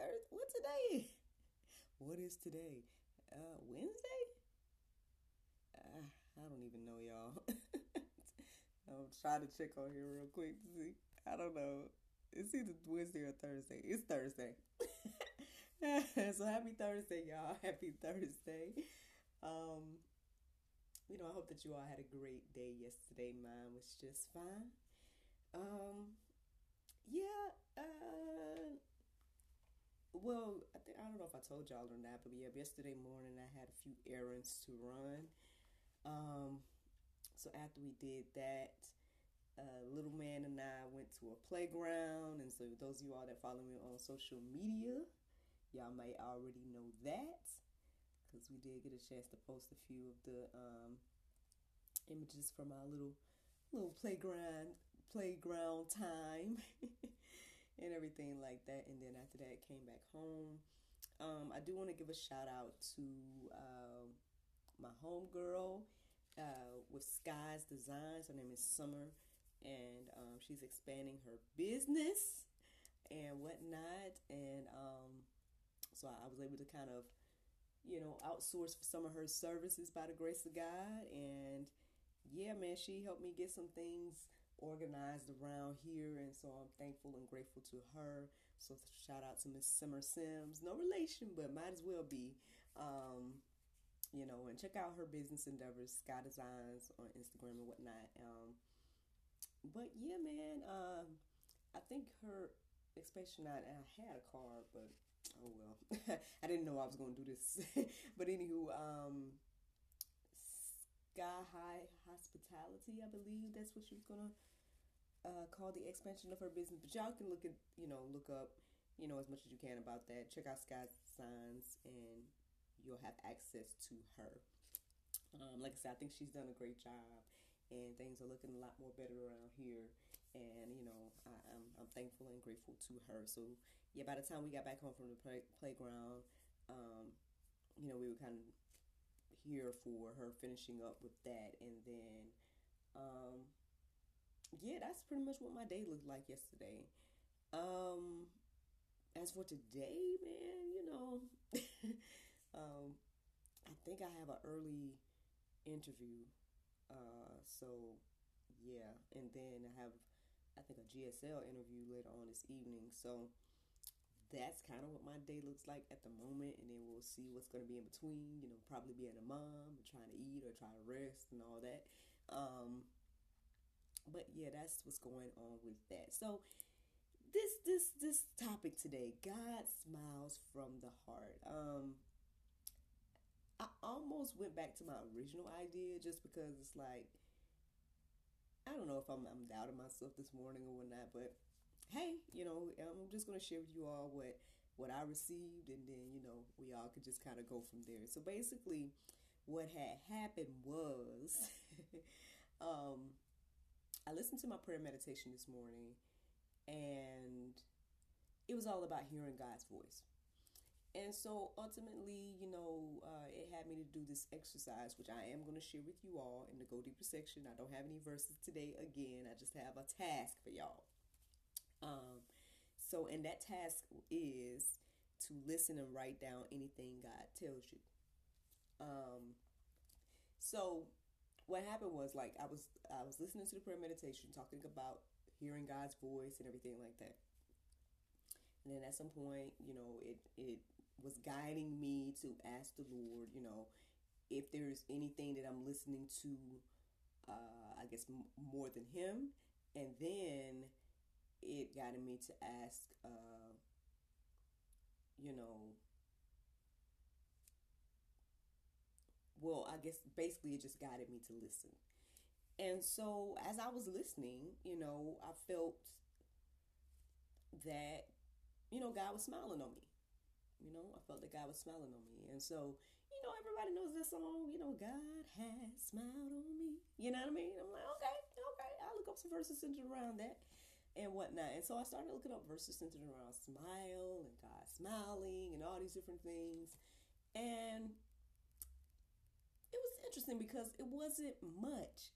Thursday. What today? What is today? Uh, Wednesday? Uh, I don't even know, y'all. I'm trying to check on here real quick to see. I don't know. It's either Wednesday or Thursday. It's Thursday. so happy Thursday, y'all. Happy Thursday. Um, you know, I hope that you all had a great day yesterday. Mine was just fine. Um, yeah, uh, well, I think I don't know if I told y'all or not, but yeah, yesterday morning I had a few errands to run. Um, so after we did that, uh, little man and I went to a playground, and so those of you all that follow me on social media, y'all might already know that because we did get a chance to post a few of the um, images from our little little playground playground time. and everything like that. And then after that, came back home. Um, I do want to give a shout out to uh, my homegirl uh, with Skies Designs. Her name is Summer, and um, she's expanding her business and whatnot. And um, so I was able to kind of, you know, outsource some of her services by the grace of God. And yeah, man, she helped me get some things organized around here, and so I'm thankful and grateful to her. So shout out to Miss Summer Sims, no relation, but might as well be. Um, you know, and check out her business endeavors, Sky Designs on Instagram and whatnot. Um, but yeah, man, um, I think her expansion. I, I had a card, but oh well, I didn't know I was going to do this. but anywho, um, Sky High Hospitality, I believe that's what she was gonna uh, called the expansion of her business. But y'all can look at, you know, look up, you know, as much as you can about that. Check out Sky Signs, and you'll have access to her. Um, like I said, I think she's done a great job, and things are looking a lot more better around here. And you know, I, am I'm, I'm thankful and grateful to her. So yeah, by the time we got back home from the play, playground, um, you know, we were kind of here for her finishing up with that, and then um, yeah, that's pretty much what my day looked like yesterday. Um, as for today, man, you know, um, I think I have an early interview. Uh, so yeah, and then I have, I think, a GSL interview later on this evening. So that's kind of what my day looks like at the moment, and then we'll see what's going to be in between. You know, probably being a mom, trying to eat, or try to rest, and all that. Um, but yeah, that's what's going on with that. So this this this topic today, God smiles from the heart. Um I almost went back to my original idea just because it's like I don't know if I'm I'm doubting myself this morning or whatnot, but hey, you know, I'm just gonna share with you all what what I received and then, you know, we all could just kind of go from there. So basically what had happened was um I listened to my prayer meditation this morning, and it was all about hearing God's voice. And so ultimately, you know, uh, it had me to do this exercise, which I am going to share with you all in the Go Deeper section. I don't have any verses today again, I just have a task for y'all. Um, so, and that task is to listen and write down anything God tells you. Um, so what happened was like I was I was listening to the prayer meditation talking about hearing God's voice and everything like that. And then at some point, you know, it it was guiding me to ask the Lord, you know, if there's anything that I'm listening to, uh, I guess m- more than Him, and then it guided me to ask, uh, you know, well, I guess basically it just guided me to listen. And so as I was listening, you know, I felt that, you know, God was smiling on me. You know, I felt that God was smiling on me. And so, you know, everybody knows that song, you know, God has smiled on me. You know what I mean? I'm like, okay, okay. I look up some verses centered around that and whatnot. And so I started looking up verses centered around smile and God smiling and all these different things. And interesting because it wasn't much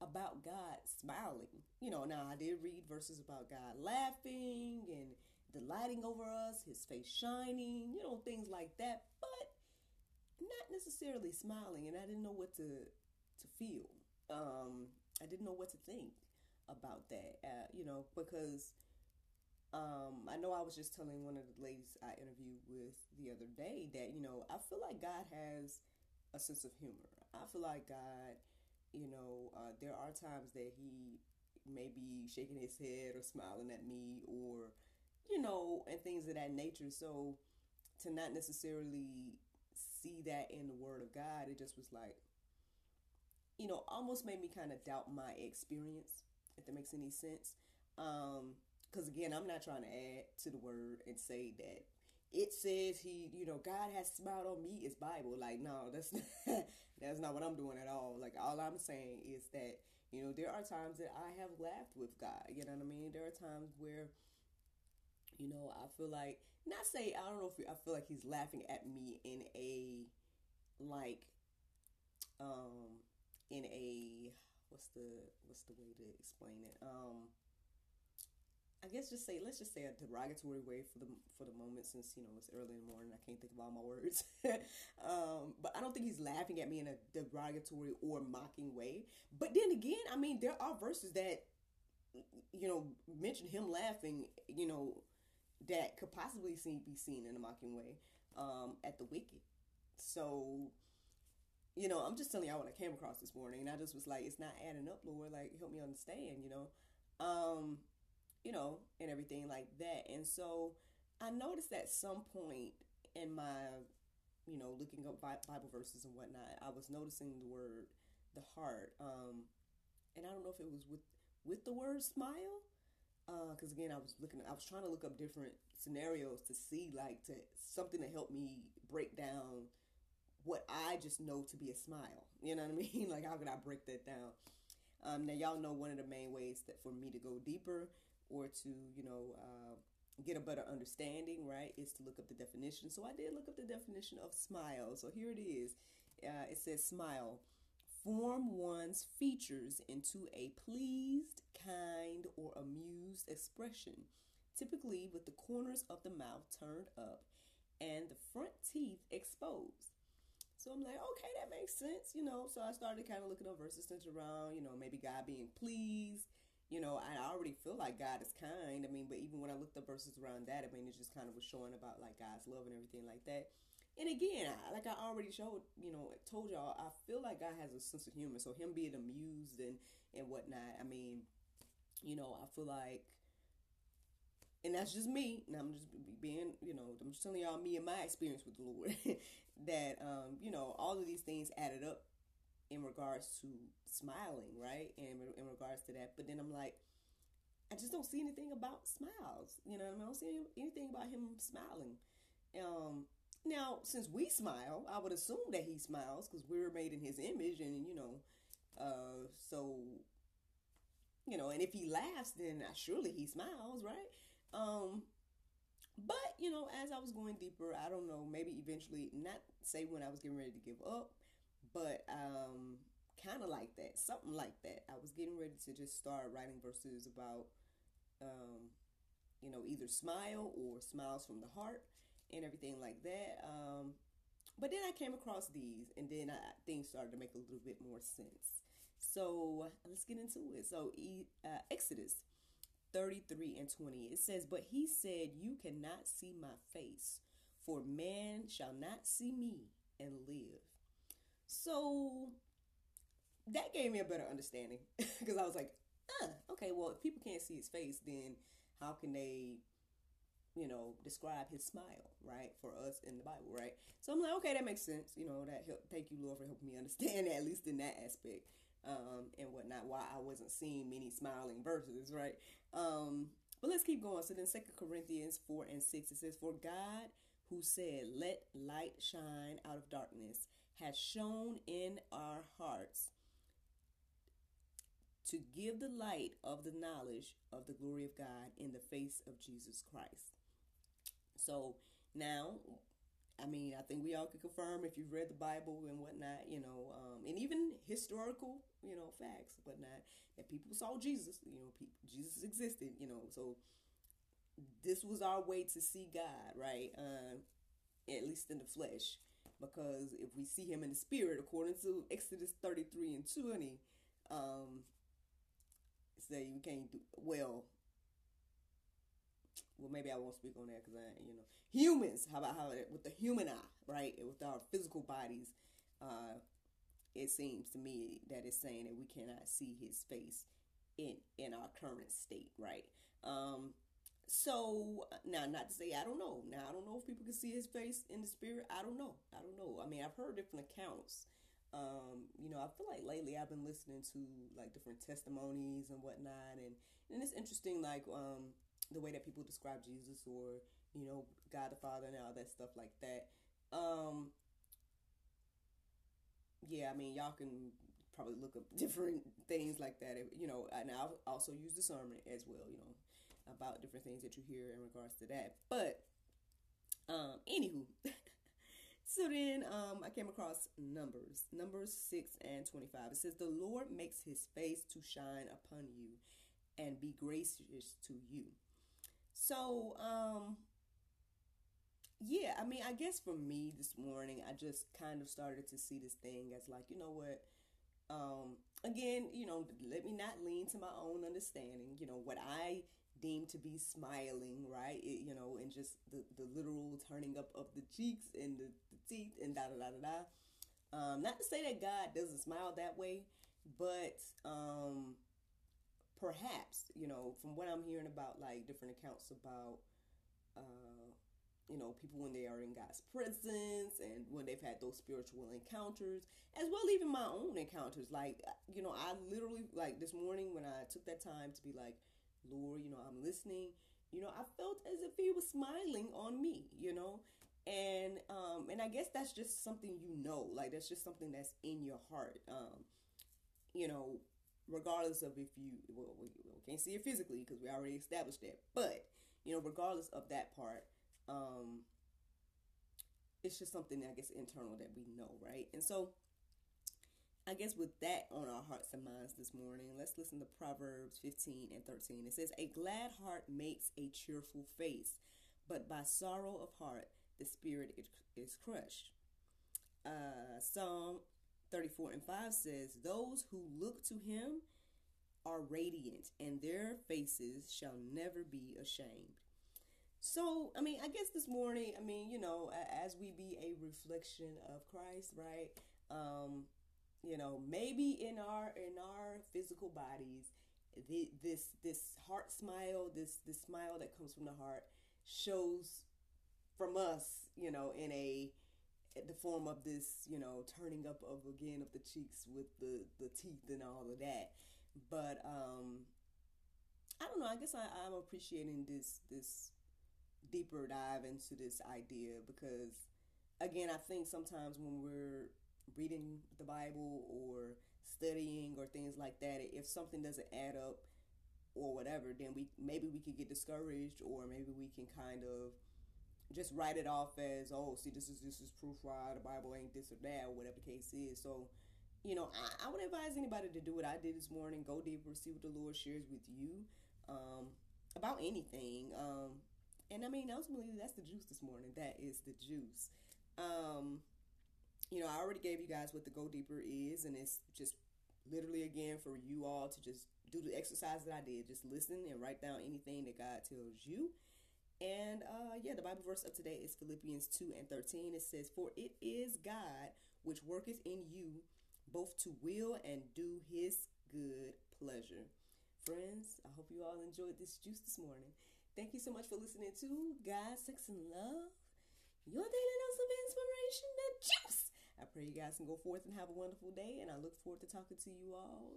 about God smiling. You know, now I did read verses about God laughing and delighting over us, his face shining, you know, things like that, but not necessarily smiling. And I didn't know what to to feel. Um, I didn't know what to think about that, uh, you know, because um, I know I was just telling one of the ladies I interviewed with the other day that, you know, I feel like God has a sense of humor. I feel like God, you know, uh, there are times that He may be shaking His head or smiling at me or, you know, and things of that nature. So to not necessarily see that in the Word of God, it just was like, you know, almost made me kind of doubt my experience, if that makes any sense. Um, because again, I'm not trying to add to the word and say that it says he, you know, God has smiled on me is Bible. Like, no, that's not, that's not what I'm doing at all. Like, all I'm saying is that, you know, there are times that I have laughed with God. You know what I mean? There are times where, you know, I feel like, not say, I don't know if I feel like he's laughing at me in a, like, um, in a, what's the, what's the way to explain it? Um, I guess just say let's just say a derogatory way for the for the moment since you know it's early in the morning I can't think of all my words. Um, but I don't think he's laughing at me in a derogatory or mocking way. But then again I mean there are verses that you know mention him laughing you know that could possibly see, be seen in a mocking way um, at the wicked. So you know I'm just telling y'all what I came across this morning and I just was like it's not adding up Lord. Like help me understand you know? Um you know, and everything like that. And so I noticed at some point in my, you know, looking up Bible verses and whatnot, I was noticing the word the heart. Um, and I don't know if it was with with the word smile, uh, because again, I was looking, I was trying to look up different scenarios to see like to something to help me break down what I just know to be a smile. You know what I mean? like how could I break that down? Um, now y'all know one of the main ways that for me to go deeper or to, you know, uh, get a better understanding, right, is to look up the definition. So I did look up the definition of smile. So here it is. Uh, it says smile. Form one's features into a pleased, kind, or amused expression, typically with the corners of the mouth turned up and the front teeth exposed. So I'm like, okay, that makes sense, you know. So I started kind of looking up verses around, you know, maybe God being pleased, you know, I already feel like God is kind. I mean, but even when I looked up verses around that, I mean, it just kind of was showing about like God's love and everything like that. And again, I, like I already showed, you know, told y'all, I feel like God has a sense of humor. So him being amused and and whatnot. I mean, you know, I feel like, and that's just me. And I'm just being, you know, I'm just telling y'all me and my experience with the Lord that, um, you know, all of these things added up in regards to smiling, right? And in regards to that, but then I'm like, I just don't see anything about smiles. You know, I, mean? I don't see anything about him smiling. Um, now, since we smile, I would assume that he smiles because we're made in his image, and you know, uh, so you know, and if he laughs, then I, surely he smiles, right? Um, but you know, as I was going deeper, I don't know, maybe eventually, not say when I was getting ready to give up, but um, kind of like that, something like that. I was getting ready to just start writing verses about, um, you know, either smile or smiles from the heart and everything like that. Um, but then I came across these, and then I, things started to make a little bit more sense. So let's get into it. So, uh, Exodus 33 and 20. It says, But he said, You cannot see my face, for man shall not see me and live. So that gave me a better understanding because I was like, ah, okay, well, if people can't see his face, then how can they, you know, describe his smile, right? For us in the Bible, right? So I'm like, okay, that makes sense. You know, that help, thank you, Lord, for helping me understand at least in that aspect um, and whatnot. Why I wasn't seeing many smiling verses, right? Um, but let's keep going. So then, Second Corinthians four and six it says, "For God, who said, Let light shine out of darkness, has shone in our hearts." To give the light of the knowledge of the glory of God in the face of Jesus Christ. So now I mean, I think we all can confirm if you've read the Bible and whatnot, you know, um, and even historical, you know, facts, whatnot, that people saw Jesus, you know, people, Jesus existed, you know, so this was our way to see God, right? Um, at least in the flesh, because if we see Him in the spirit, according to Exodus thirty-three and twenty, um, say we can't do well well, maybe I won't speak on that because I, you know, humans. How about how with the human eye, right? With our physical bodies, uh, it seems to me that it's saying that we cannot see His face in in our current state, right? Um, so now, not to say I don't know. Now I don't know if people can see His face in the spirit. I don't know. I don't know. I mean, I've heard different accounts. Um, you know, I feel like lately I've been listening to like different testimonies and whatnot, and and it's interesting. Like, um, the way that people describe Jesus or you know God the Father and all that stuff like that. Um, yeah, I mean y'all can probably look up different things like that. You know, and I'll also use discernment as well. You know, about different things that you hear in regards to that. But um, anywho. So then um, I came across Numbers, Numbers 6 and 25. It says, The Lord makes his face to shine upon you and be gracious to you. So, um, yeah, I mean, I guess for me this morning, I just kind of started to see this thing as like, you know what? Um, again, you know, let me not lean to my own understanding. You know, what I deem to be smiling, right? It, you know, and just the, the literal turning up of the cheeks and the, the teeth and da da da da da. Um, not to say that God doesn't smile that way, but um, perhaps you know from what i'm hearing about like different accounts about uh you know people when they are in god's presence and when they've had those spiritual encounters as well even my own encounters like you know i literally like this morning when i took that time to be like lord you know i'm listening. You know i felt as if he was smiling on me you know? And um and i guess that's just something you know like that's just something that's in your heart um you know regardless of if you well, we, can't see it physically because we already established that but you know regardless of that part um it's just something i guess internal that we know right? And so i guess with that on our hearts and minds this morning let's listen to proverbs 15 and 13 it says a glad heart makes a cheerful face but by sorrow of heart the spirit is crushed uh psalm 34 and 5 says, Those who look to him are radiant, and their faces shall never be ashamed. So, I mean, I guess this morning, I mean, you know, as we be a reflection of Christ, right? Um, you know, maybe in our in our physical bodies, the, this this heart smile, this this smile that comes from the heart, shows from us, you know, in a the form of this, you know, turning up of again of the cheeks with the the teeth and all of that. But um I don't know, I guess I, I'm appreciating this this deeper dive into this idea because again I think sometimes when we're reading the Bible or studying or things like that, if something doesn't add up or whatever, then we maybe we could get discouraged or maybe we can kind of just write it off as oh see this is this is proof why the bible ain't this or that or whatever the case is. So you know I, I would advise anybody to do what i did this morning. Go deeper see what the lord shares with you um, about anything um, and i mean ultimately that's the juice this morning. That is the juice. Um, you know i already gave you guys what the go deeper is and it's just literally again for you all to just do the exercise that I did. Just listen and write down anything that God tells you. And uh, yeah, the Bible verse of today is Philippians 2 and 13. It says, For it is God which worketh in you both to will and do his good pleasure. Friends, I hope you all enjoyed this juice this morning. Thank you so much for listening to God, Sex, and Love, your daily dose of inspiration the juice. I pray you guys can go forth and have a wonderful day, and I look forward to talking to you all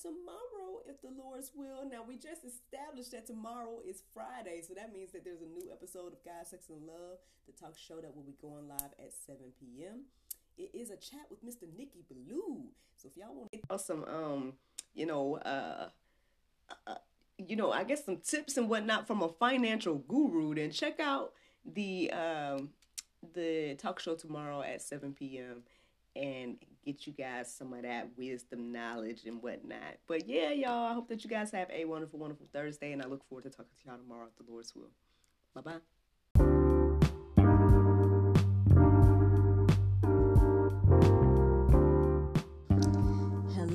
tomorrow if the Lord's will. Now, we just established that tomorrow is Friday, so that means that there's a new episode of God, Sex, and Love, the talk show that will be going live at 7 p.m. It is a chat with Mr. Nicky Blue. So if y'all want to get some, um, you know, uh, uh, you know, I guess some tips and whatnot from a financial guru, then check out the um the talk show tomorrow at 7 p.m. and get you guys some of that wisdom, knowledge, and whatnot. But yeah, y'all, I hope that you guys have a wonderful, wonderful Thursday, and I look forward to talking to y'all tomorrow if the Lord's will. Bye bye.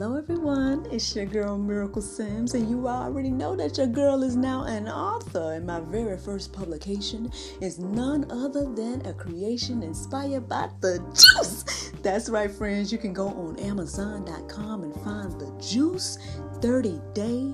Hello, everyone. It's your girl Miracle Sims, and you already know that your girl is now an author. And my very first publication is none other than a creation inspired by the juice. That's right, friends. You can go on Amazon.com and find the juice 30 day